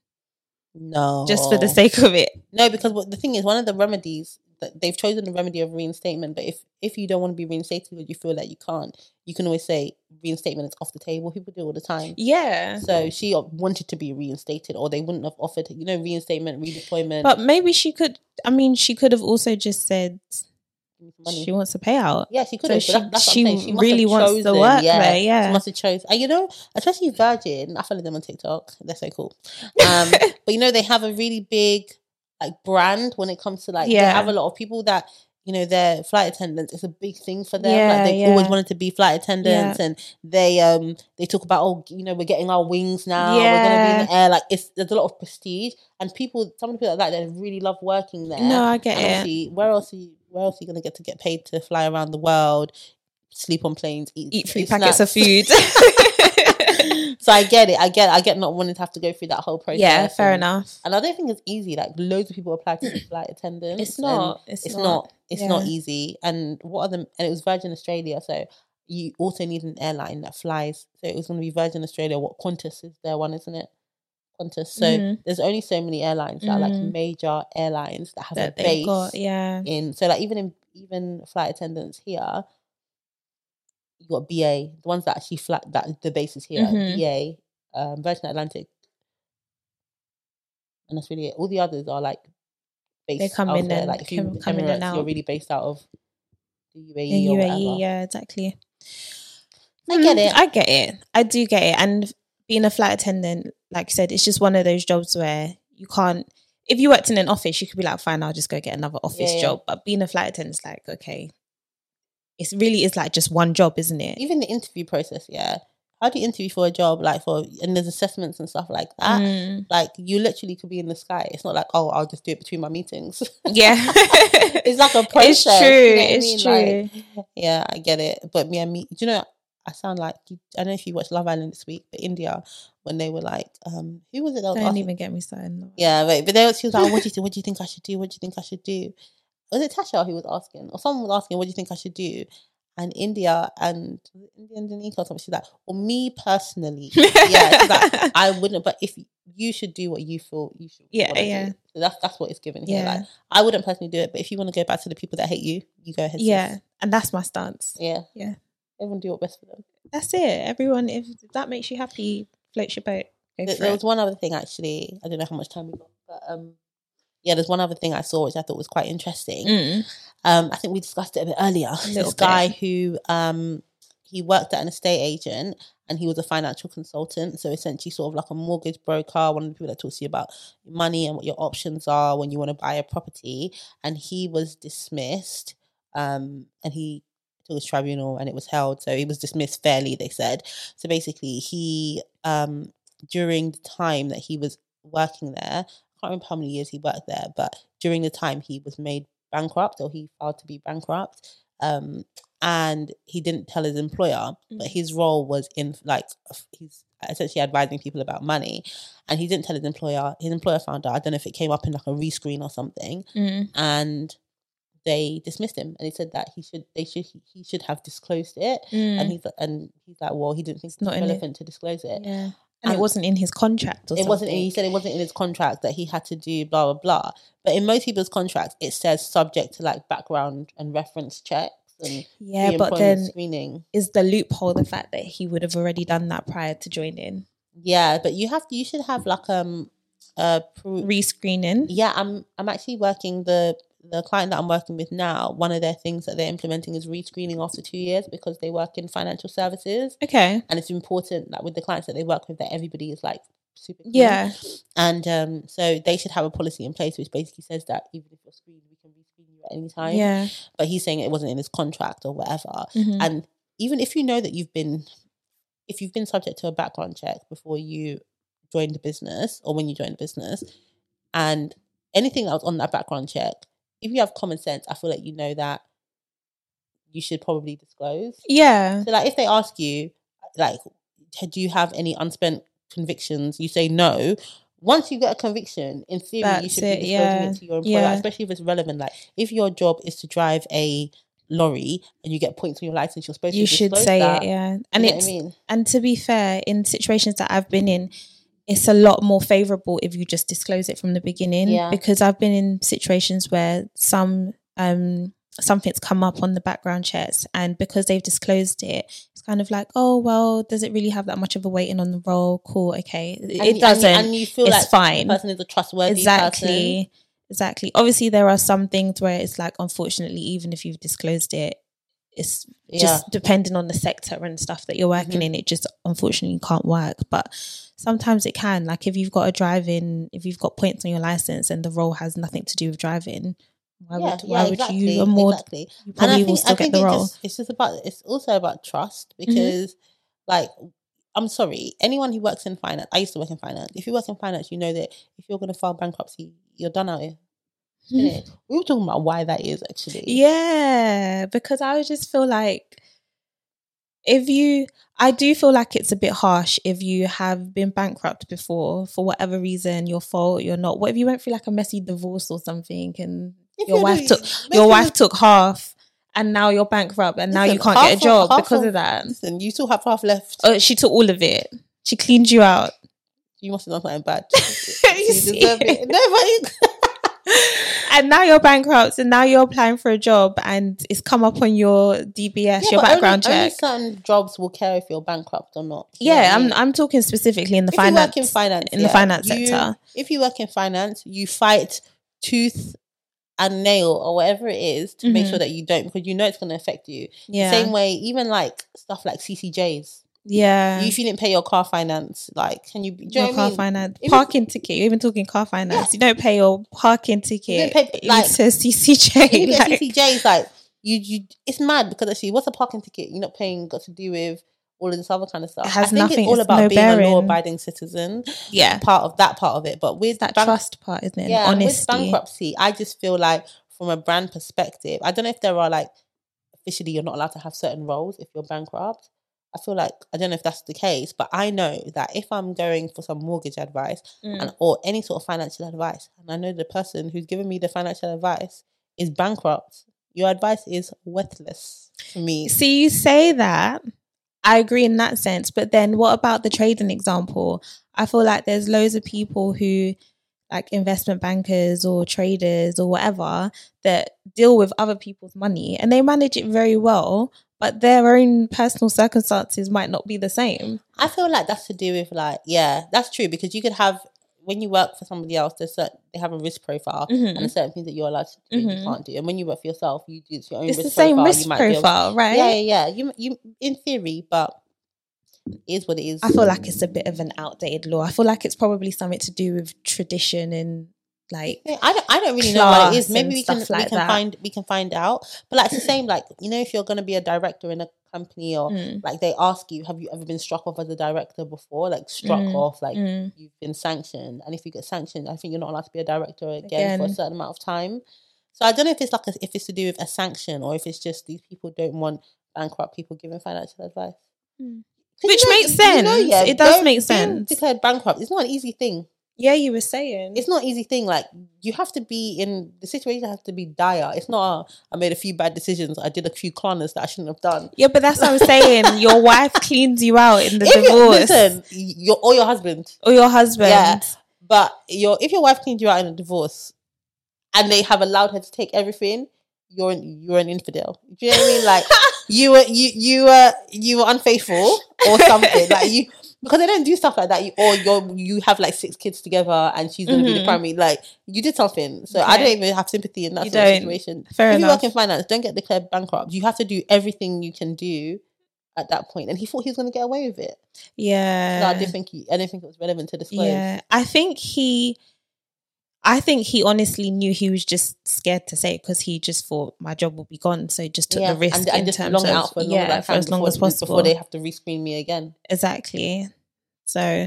No, just for the sake of it. No, because what the thing is, one of the remedies that they've chosen the remedy of reinstatement. But if if you don't want to be reinstated or you feel like you can't, you can always say reinstatement is off the table. People do all the time. Yeah. So she wanted to be reinstated, or they wouldn't have offered, you know, reinstatement, redeployment. But maybe she could, I mean, she could have also just said give me some money. she wants a payout. Yeah, she could So have. she- but that- that's what I'm she have really wants to chosen, work there, yeah. she must have chosen. And you know, especially Virgin. I follow them on TikTok. They're so cool. Um, but you know, they have a really big like brand when it comes to like. They Yeah. have a lot of people that you know their flight attendants. It's a big thing for them. Yeah, like they've yeah. always wanted to be flight attendants, and they um they talk about oh you know we're getting our wings now. Yeah, We're gonna be in the air. Like it's there's a lot of prestige, and people some people like that they really love working there. No, I get And it. where else are you? Where else are you going to get to get paid to fly around the world, sleep on planes, eat, Eat eat packets of food. so I get it. I get. I get not wanting to have to go through that whole process. yeah, fair and, enough. And I don't think it's easy. Like loads of people apply to be flight attendants. It's not. It's, It's not. not. It's not easy. And what are the? And it was Virgin Australia, so you also need an airline that flies. So it was going to be Virgin Australia. What Qantas is their one, isn't it? Qantas. So Mhm. there's only so many airlines that are like Mhm. major airlines that have That a base got. Yeah. in so like even in even flight attendants here you got BA the ones that actually flat that the base is here Mhm. BA um, Virgin Atlantic and that's really it all the others are like based They come out in there. and like come- come in and Emirates, you're really based out of the UAE, or UAE, whatever yeah, exactly. I get Mm, it I get it. I do get it. And being a flight attendant, like you said, it's just one of those jobs where you can't. If you worked in an office, you could be like, "Fine, I'll just go get another office Yeah, job." But being a flight attendant is like, okay, it really is like just one job, isn't it? even the interview process yeah how do you interview for a job like for and there's assessments and stuff like that Mm, like you literally could be in the sky it's not like oh I'll just do it between my meetings yeah, it's like a process. it's true. you know what I it's mean? true. Like, yeah, I get it. But yeah, me, do you know? I sound like you, I don't know if you watched Love Island this week, but Indiyah when they were like, um, who was it? That was Don't asking- even get me started. Yeah, right. But they was, she was like, "What do you think? What do you think I should do? What do you think I should do?" Was it Tasha who was asking, or someone was asking, "What do you think I should do?" And Indiyah and Indiyah and Danica or something. She's like, "Well, me personally, yeah, she's like, I wouldn't. But if you should do what you feel you should, Yeah, yeah. do. So that's that's what it's given here. yeah, Like, I wouldn't personally do it, but if you want to go back to the people that hate you, you go ahead. sis. yeah, and that's my stance. yeah, Yeah. Everyone do what best for them. That's it. Everyone, if that makes you happy, float your boat. Go There, there was one other thing actually. I don't know how much time we got, but um, yeah, there's one other thing I saw which I thought was quite interesting. Mm. Um, I think we discussed it a bit earlier. little This guy who um he worked at an estate agent and he was a financial consultant. So essentially, sort of like a mortgage broker, one of the people that talks to you about money and what your options are when you want to buy a property. And he was dismissed, um, and he to his tribunal, and it was held. So he was dismissed fairly. They said. So basically, he um, during the time that he was working there, I can't remember how many years he worked there, but during the time he was made bankrupt or he filed to be bankrupt. Um, and he didn't tell his employer, but Mm. his role was in like he's essentially advising people about money, and he didn't tell his employer. His employer found out. I don't know if it came up in like a rescreen or something, Mm. and they dismissed him. And he said that he should they should he, he should have disclosed it. And Mm. he's and he's like, well, he didn't think it's not in it. relevant to disclose it. Yeah. And it wasn't in his contract or It wasn't. He said it wasn't in his contract that he had to do blah blah blah. But in most people's contracts, it says subject to like background and reference checks and Yeah, but then screening. is the loophole the fact that he would have already done that prior to joining? Yeah, but you have. You should have like um uh pro- Rescreening. yeah. I'm I'm actually working the the client that I'm working with now. One of their things that they're implementing is rescreening after two years because they work in financial services, Okay. and it's important that with the clients that they work with that everybody is like super clean. Yeah. And um, so they should have a policy in place which basically says that even if you're screened, we can rescreen you at any time. Yeah. But he's saying it wasn't in his contract or whatever. Mhm. And even if you know that you've been, if you've been subject to a background check before you joined the business or when you joined the business, and anything that was on that background check, if you have common sense, I feel like you know that you should probably disclose. Yeah. So, like, if they ask you, like, do you have any unspent convictions? You say no. Once you get a conviction, in theory, you should it, be disclosing yeah. it to your employer, Yeah. especially if it's relevant. Like, if your job is to drive a lorry and you get points on your license, you're supposed You to should say that. it, yeah. You And what it's I mean? and to be fair, in situations that I've been in, it's a lot more favorable if you just disclose it from the beginning. Yeah. Because I've been in situations where some um something's come up on the background checks and because they've disclosed it, it's kind of like, oh well, does it really have that much of a weighting on the role? Cool, okay. It- And it you- and doesn't. and you feel it's like fine. the person is a trustworthy person. exactly. Exactly. Obviously there are some things where it's like unfortunately, even if you've disclosed it, it's Yeah. just depending on the sector and stuff that you're working Mhm. in, it just unfortunately can't work. But sometimes it can. Like if you've got a driving, if you've got points on your license and the role has nothing to do with driving, why yeah, would why yeah, would exactly, you? More, exactly. you And probably I will still I get the role. Mm-hmm. just, it's just about it's also about trust because like I'm sorry, anyone who works in finance, I used to work in finance. If you work in finance, you know that if you're gonna file bankruptcy, you're done out here. Innit? Mm-hmm. We were talking about why that is actually. Yeah, because I just feel like if you, I do feel like it's a bit harsh if you have been bankrupt before for whatever reason, your fault, you're not. What if you went through like a messy divorce or something, and If your wife took your wife took half, and now you're bankrupt, and now you can't get a job half because of- of that. Listen, you still have half left. Oh, she took all of it. She cleaned you out. you must have done something bad. You you deserve it. No, but and now you're bankrupt, and now you're applying for a job, and it's come up on your DBS, Yeah, your background only, only certain jobs will care if you're bankrupt or not. Yeah, I'm mean? I'm talking specifically in the if finance you work in finance, in the finance you- sector. If you work in finance, you fight tooth and nail or whatever it is to make Mhm. sure that you don't because you know it's going to affect you. Yeah, Same way, even like stuff like CCJs. Yeah. You, if you didn't pay your car finance, like can you? Do you your what I car mean? finance, Even- parking ticket. You're even talking car finance. You don't pay your parking ticket. don't pay- like- it says CCJ. Even like- at CCJs, like you, you, it's mad because actually, what's a parking ticket? You're not paying. Got to do with all of this other kind of stuff. It has I think nothing- It's all about no being a law-abiding citizen. yeah, Part of that part of it, but with that bank- trust part, isn't it? yeah, and with bankruptcy, I just feel like from a brand perspective, I don't know if there are like officially you're not allowed to have certain roles if you're bankrupt. I feel like I don't know if that's the case, but I know that if I'm going for some mortgage advice Mm. and or any sort of financial advice, and I know the person who's giving me the financial advice is bankrupt, your advice is worthless to me. See, you say that. I agree in that sense, but then what about the trading example? I feel like there's loads of people who, like investment bankers or traders or whatever, that deal with other people's money and they manage it very well, but their own personal circumstances might not be the same. I feel like that's to do with like, yeah, that's true because you could have when you work for somebody else, there's certain, they have a risk profile Mhm. and there's certain things that you're allowed to do, Mhm. you can't do. And when you work for yourself, you do it's your own It's the same profile. risk you might be able- profile, right? Yeah, yeah, yeah. You, you, in theory, but it is what it is. I feel like it's a bit of an outdated law. I feel like it's probably something to do with tradition and like Yeah, I don't, I don't really know what it is. Maybe we can, like we can that. find we can find out. But like it's the same, like you know, if you're going to be a director in a company or Mm, like they ask you, have you ever been struck off as a director before? Like struck Mm, off, like mm. you've been sanctioned, and if you get sanctioned, I think you're not allowed to be a director again, for a certain amount of time. So I don't know if it's like a, if it's to do with a sanction or if it's just these people don't want bankrupt people giving financial advice. Mm. Which makes sense. you sense. It does make sense. Declared bankrupt. It's not an easy thing yeah, you were saying it's not an easy thing. Like you have to be in the situation has to be dire. It's not a, I made a few bad decisions. I did a few corners that I shouldn't have done. yeah, but that's what I'm saying. Your wife cleans you out in the If you- divorce, listen, your or your husband. or your husband. Yeah. But your if your wife cleans you out in a divorce, and they have allowed her to take everything, you're an, you're an infidel. Do you know what I mean? Like you were you you were you were unfaithful or something. like you because they don't do stuff like that. You, or you you have like six kids together, and she's gonna be the Mhm. primary. Like you did something. So I don't even have sympathy in that You sort of situation. Fair if you work in finance, don't get declared bankrupt. You have to do everything you can do at that point. And he thought he was going to get away with it. yeah. So I didn't think he, I didn't think it was relevant to disclose. Yeah, I think he, I think he honestly knew he was just scared to say it because he just thought my job will be gone, so he just took Yeah, the risk and, in just terms long of out for as long yeah, as for as long before, as possible. before they have to rescreen me again. exactly. So,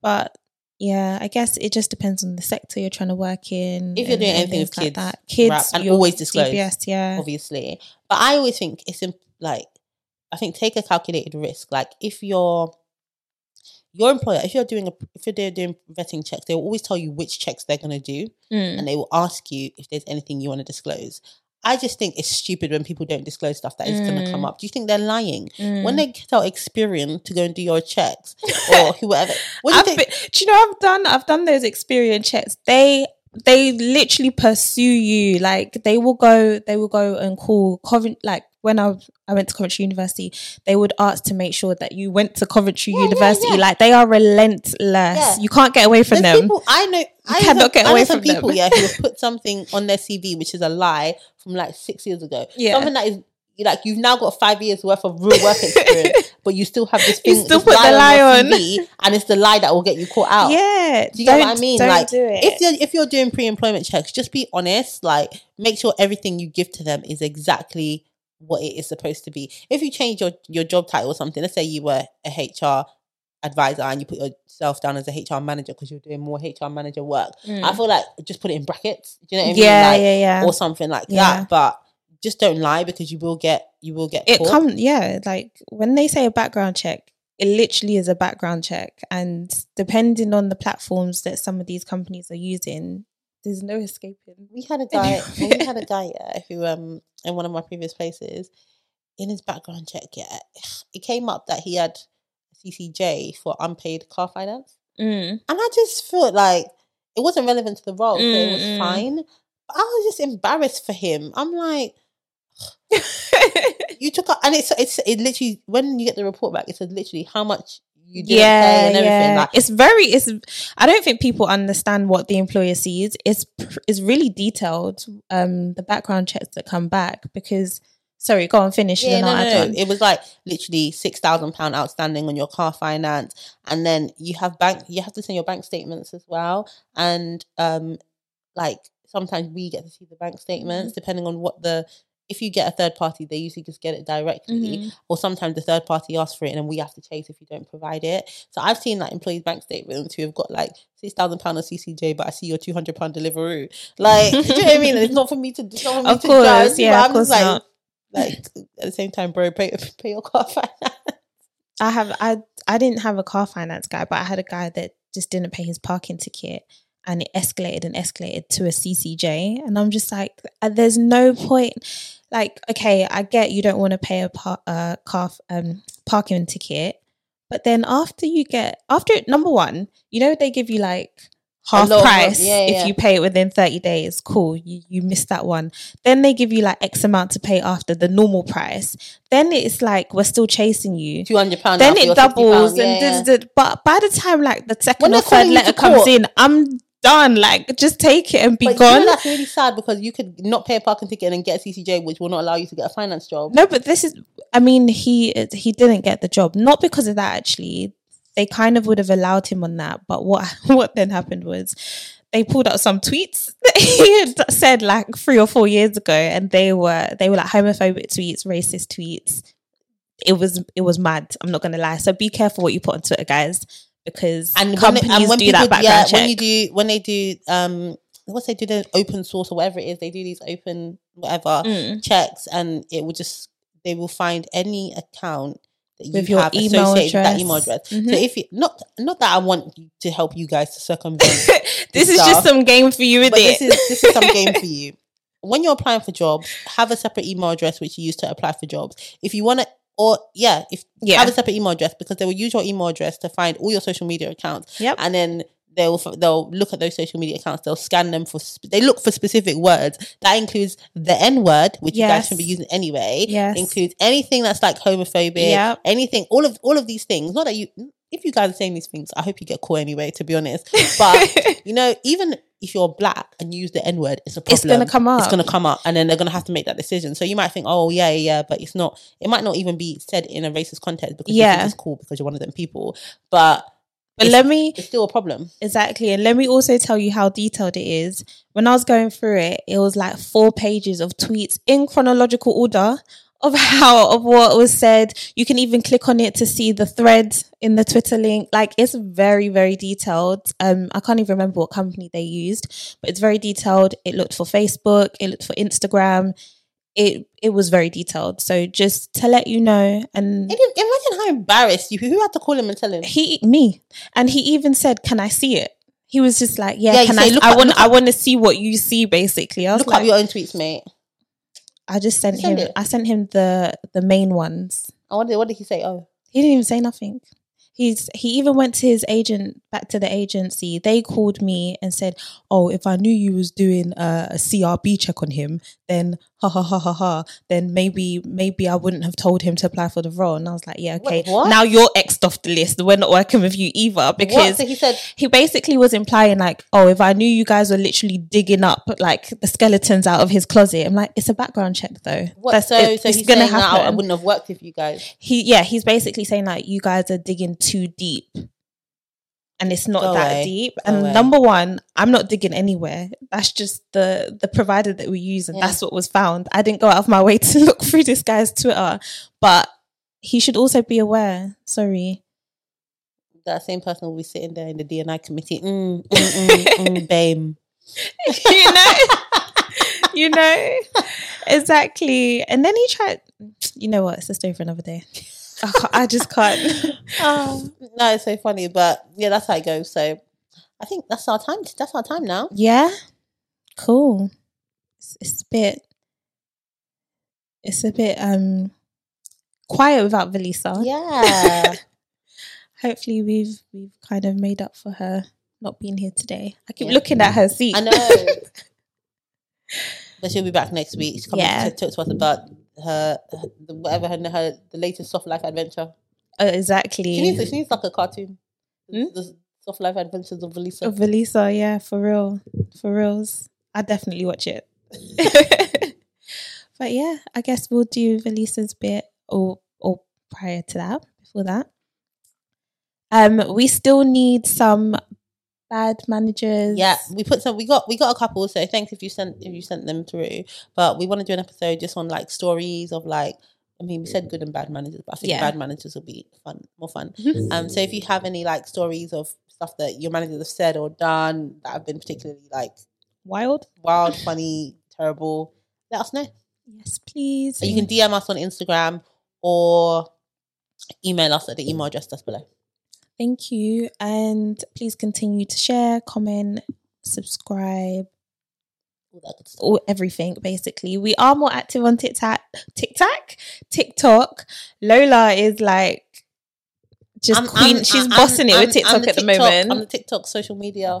but yeah, I guess it just depends on the sector you're trying to work in. If you're doing anything with like kids, that. kids, rap, and always disclose, DBS, yeah, obviously. But I always think it's imp- like I think take a calculated risk. Like if you're your employer, if you're doing a if you're doing vetting checks, they will always tell you which checks they're gonna do, Mm. and they will ask you if there's anything you want to disclose. I just think it's stupid when people don't disclose stuff that is going to come Mm. up. Do you think they're lying? Mm. When they get out Experian to go and do your checks or whoever, what do you think? been- do you know I've done I've done those Experian checks. They they literally pursue you. Like they will go they will go and call Covent like when I I went to Coventry University, they would ask to make sure that you went to Coventry Yeah, yeah, University. yeah. Like they are relentless. Yeah. You can't get away from There's them. people I know. I cannot know, get away some from them. people, yeah, who have put something on their CV which is a lie from like six years ago. Yeah. Something that is like you've now got five years worth of real work experience, but you still have this thing. You still put the lie on. CV, and it's the lie that will get you caught out. Yeah. Do you get what I mean? Like, do it. If you're if you're doing pre-employment checks, just be honest. Like, make sure everything you give to them is exactly what it is supposed to be. If you change your your job title or something, let's say you were a HR advisor and you put yourself down as a HR manager because you're doing more HR manager work. Mm. I feel like just put it in brackets. Do you know what I mean? yeah, Like, yeah, yeah. Or something like Yeah. that. But just don't lie because you will get you will get it caught. yeah like when they say a background check it literally is a background check and depending on the platforms that some of these companies are using there's no escaping. We had a guy we had a guy yeah, who um in one of my previous places in his background check yeah it came up that he had ccj for unpaid car finance. Mm. and i just felt like it wasn't relevant to the role so it was Mm, mm. fine. But i was just embarrassed for him. I'm like you took up and it's it's it literally when you get the report back it says literally how much you didn't yeah, and everything yeah. like it's very it's i don't think people understand what the employer sees it's it's really detailed um the background checks that come back because sorry go on finish Yeah, no, no, no. It was like literally six thousand pound outstanding on your car finance, and then you have bank. You have to send your bank statements as well, and um, like sometimes we get to see the bank Mm-hmm. statements depending on what the. If you get a third party, they usually just get it directly, Mhm. or sometimes the third party asks for it, and then we have to chase if you don't provide it. So I've seen like employees' bank statements who have got like six thousand pound on CCJ, but I see your two hundred pound delivery. Like, do you know what I mean? And it's not for me to. It's not for me Of to course, judge, yeah, but of I'm just course like, not. like at the same time, bro, pay pay your car finance. I have I I didn't have a car finance guy, but I had a guy that just didn't pay his parking ticket and it escalated and escalated to a CCJ and I'm just like uh, there's no point like okay, I get you don't want to pay a par- uh, car um parking ticket, but then after you get after number 1, you know they give you like half lot of- price yeah, yeah. if you pay it within 30 days. Cool. You you missed that one. Then they give you like X amount to pay after the normal price. Then it's like we're still chasing you. Two hundred pounds. Then it doubles and this, this, but by the time like the second When or third letter comes in, I'm done. Like just take it and be But gone. That's really sad because you could not pay a parking ticket and get a CCJ, which will not allow you to get a finance job. No, but this is. I mean, he he didn't get the job not because of that. Actually, they kind of would have allowed him on that. But what what then happened was they pulled out some tweets that he had said like three or four years ago, and they were they were like homophobic tweets, racist tweets. It was it was mad. I'm not gonna lie. So be careful what you put on Twitter, guys, because And when, companies and when do people, that background yeah, check. when you do, when they do, um, what's they do the open source or whatever it is, they do these open whatever Mm. checks, and it will just they will find any account that you With your have email associated with that address. email address. Mhm. So if you not not that I want to help you guys to circumvent this is stuff. just some game for you, it. this is this is some game for you. When you're applying for jobs, have a separate email address which you use to apply for jobs. If you want to, or yeah, if Yeah. have a separate email address because they will use your email address to find all your social media accounts, Yep. and then they'll they'll look at those social media accounts. They'll scan them for sp- they look for specific words. That includes the N word, which you guys Yes. shouldn't be using anyway. Yes. includes anything that's like homophobic. Yep. anything, all of all of these things. Not that you. If you guys are saying these things, I hope you get caught anyway. To be honest, but you know, even if you're black and you use the N word, it's a problem. It's gonna come up. It's gonna come up, and then they're gonna have to make that decision. So you might think, oh yeah, yeah, but it's not. It might not even be said in a racist context because you Yeah. think it's cool because you're one of them people. But but let me it's still a problem. Exactly. And let me also tell you how detailed it is. When I was going through it, it was like four pages of tweets in chronological order of how of what was said. You can even click on it to see the thread in the Twitter link. Like it's very, very detailed. Um, I can't even remember what company they used, but it's very detailed. It looked for Facebook, it looked for Instagram. It it was very detailed. So just to let you know, and Imagine how embarrassed you. Who had to call him and tell him? he me and he even said can i see it he was just like yeah, Yeah, can i "Look i want i want to see what you see basically i was Look like up your own tweets, mate. I just sent Send him it. i sent him the the main ones oh, I wonder what did he say? Oh, he didn't even say nothing he's he even went to his agent back to the agency they called me and said oh if i knew you was doing a, a crb check on him then ha ha ha ha ha then maybe maybe i wouldn't have told him to apply for the role and i was like yeah okay what? now you're xed off the list we're not working with you either because So he said, he basically was implying like, oh, if I knew you guys were literally digging up like the skeletons out of his closet, I'm like, it's a background check though. "What?" That's so, it- so it's he's gonna that I wouldn't have worked with you guys. he, yeah, he's basically saying like, you guys are digging too deep, and it's not Go that away. deep. Go And away. number one, I'm not digging anywhere. That's just the the provider that we use, and Yeah. that's what was found. I didn't go out of my way to look through this guy's Twitter, but he should also be aware. Sorry. That same person will be sitting there in the DNI committee. Mm, mm, mm, mm, bame. you know you know exactly and then he tried you know what it's a story for another day I, can't, I just can't Oh, no, it's so funny, but yeah, that's how it goes. So I think that's our time. That's our time now. yeah cool it's, it's a bit it's a bit um quiet without Velisa Yeah, hopefully we've we've kind of made up for her not being here today I keep Yeah. looking at her seat I know. but she'll be back next week. She's coming Yeah. to talk to us about her, her whatever her, her the latest soft life adventure. Uh, exactly She needs she needs like a cartoon. Hmm? The soft life adventures of Velisa. Of Velisa, yeah, for real. For reals. I definitely watch it. but yeah, I guess we'll do Velisa's bit or or prior to that, before that. Um, we still need some bad managers. Yeah, we put some. We got we got a couple. So thanks if you sent if you sent them through. But we want to do an episode just on like stories of like. I mean, we said good and bad managers, but I think Yeah. bad managers will be fun, more fun. Mhm. Um, so if you have any like stories of stuff that your managers have said or done that have been particularly like Wild. wild, funny, terrible, let us know. Yes, please. So you can DM us on Instagram or email us at the email address that's below. Thank you. And please continue to share, comment, subscribe, All that good stuff. or everything basically. We are more active on TikTok. TikTok, TikTok. Lola is like just I'm- queen. I'm- She's I'm- bossing it with TikTok the at the TikTok- moment. I'm the TikTok social media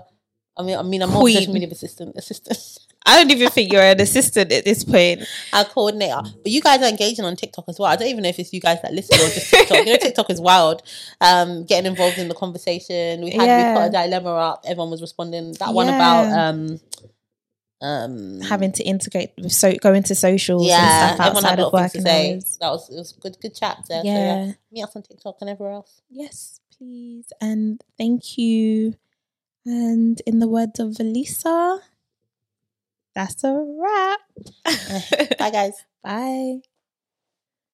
I mean, I mean, I'm more a social media assistant. Assistant. I don't even think you're an assistant at this point. our coordinator. But you guys are engaging on TikTok as well. I don't even know if it's you guys that listen or just TikTok. you know, TikTok is wild. Um, getting involved in the conversation. We had Yeah. we put a dilemma up. Everyone was responding. That one about um, um, Having to integrate with so go into socials yeah, and stuff everyone had outside a of lot of things to say. That was it was good, good chat there. So, Yeah. yeah, meet us on TikTok and everywhere else. Yes, please. And thank you. And in the words of Velisa, that's a wrap. Bye, guys. Bye.